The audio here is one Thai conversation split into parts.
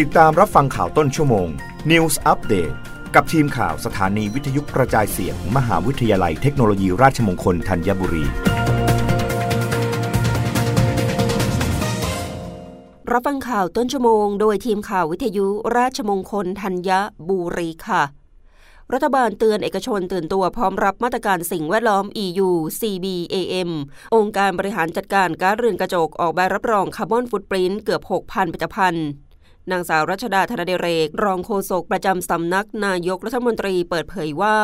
ติดตามรับฟังข่าวต้นชั่วโมง News Update กับทีมข่าวสถานีวิทยุกระจายเสียงมมหาวิทยาลัยเทคโนโลยีราชมงคลธัญบุรี รับฟังข่าวต้นชั่วโมง โดยทีมข่าววิทยุราชมงคลธัญบุรีค่ะ รัฐบาลเตือนเอกชนตื่นตัวพร้อมรับมาตรการสิ่งแวดล้อม EU CBAM องค์การบริหารจัดการก๊าซเรือนกระจกออกใบรับรองคาร์บอนฟุตปรินต์เกือบ 6,000ผลิตภัณฑ์ นางสาวรัชดาธนเดเรก รองโฆษกประจำสำนักนายกรัฐมนตรีเปิดเผยว่า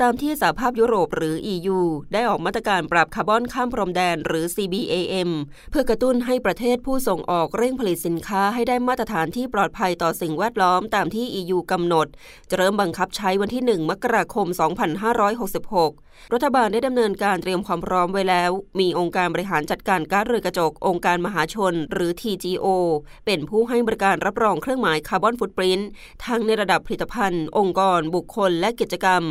ตามที่สหภาพยุโรปหรือ EU ได้ออกมาตรการปรับคาร์บอนข้ามพรมแดนหรือ CBAM เพื่อกระตุ้นให้ประเทศผู้ส่งออกเร่งผลิตสินค้าให้ได้มาตรฐานที่ปลอดภัยต่อสิ่งแวดล้อมตามที่ EU กำหนด จะเริ่มบังคับใช้วันที่ 1 มกราคม 2566 รัฐบาลได้ดำเนินการเตรียมความพร้อมไว้แล้ว มีองค์การบริหารจัดการก๊าซเรือนกระจก องค์การมหาชน หรือ TGO เป็นผู้ให้บริการรับรองเครื่องหมายคาร์บอนฟุตปรินต์ทั้งในระดับผลิตภัณฑ์ องค์กร บุคคล และกิจกรรม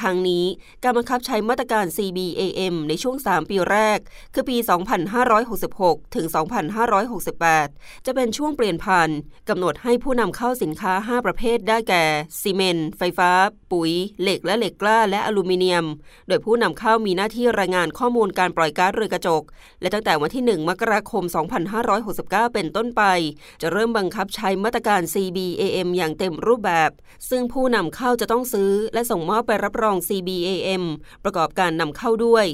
ทางนี้การบังคับใช้มาตรการ CBAM ในช่วง 3 ปีแรก คือปี 2566 ถึง 2568 จะเป็นช่วงเปลี่ยนผ่านกำหนดให้ผู้นำเข้าสินค้า 5 ประเภทได้แก่ซีเมนต์ไฟฟ้า ปุ๋ย เหล็กและเหล็กกล้า และอลูมิเนียม โดยผู้นำเข้ามีหน้าที่รายงานข้อมูลการปล่อยก๊าซเรือนกระจก และตั้งแต่วันที่ 1 มกราคม 2569 เป็นต้นไป จะเริ่มบังคับใช้มาตรการ CBAM อย่างเต็มรูปแบบ ซึ่งผู้นำเข้าจะต้องซื้อ และส่งมอบไปรับรอง CBAM ประกอบการนำเข้าด้วย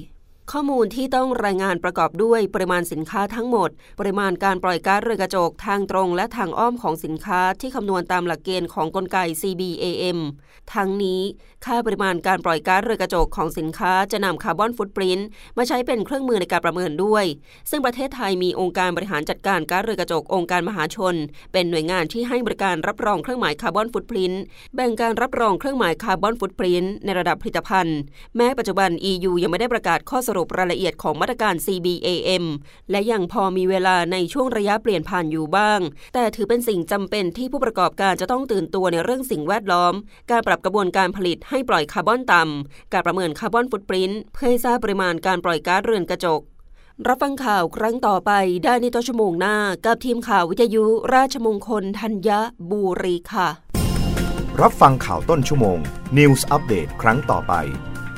ข้อมูลที่ต้องรายงานประกอบด้วยปริมาณสินค้าทั้งหมด ปริมาณการปล่อยก๊าซเรือนกระจกทางตรงและทางอ้อมของสินค้าที่คำนวณตามหลักเกณฑ์ของกลไก CBAM ทั้งนี้ ค่าปริมาณการปล่อยก๊าซเรือนกระจกของสินค้าจะนำคาร์บอนฟุตปรินต์มาใช้เป็นเครื่องมือในการประเมินด้วย ซึ่งประเทศไทยมีองค์การบริหารจัดการก๊าซเรือนกระจกองค์การมหาชน เป็นหน่วยงานที่ให้บริการรับรองเครื่องหมายคาร์บอนฟุตปรินต์แบ่งการรับรองเครื่องหมายคาร์บอนฟุตปรินต์ในระดับผลิตภัณฑ์ แม้ปัจจุบัน EU ยังไม่ได้ประกาศข้อสรุรุปรายละเอียดของมาตรการ CBAM และยังพอมีเวลาในช่วงระยะเปลี่ยนผ่านอยู่บ้าง แต่ถือเป็นสิ่งจำเป็นที่ผู้ประกอบการจะต้องตื่นตัวในเรื่องสิ่งแวดล้อม การปรับกระบวนการผลิตให้ปล่อยคาร์บอนต่ำการประเมินคาร์บอนฟุตปรินต์เพื่อให้ทราบปริมาณการปล่อยก๊าซเรือนกระจกรับฟังข่าวครั้งต่อไปได้ในต้นชั่วโมงหน้า กับทีมข่าววิทยุราชมงคลธัญบุรีค่ะ รับฟังข่าวต้นชั่วโมง News อัปเดตครั้งต่อไป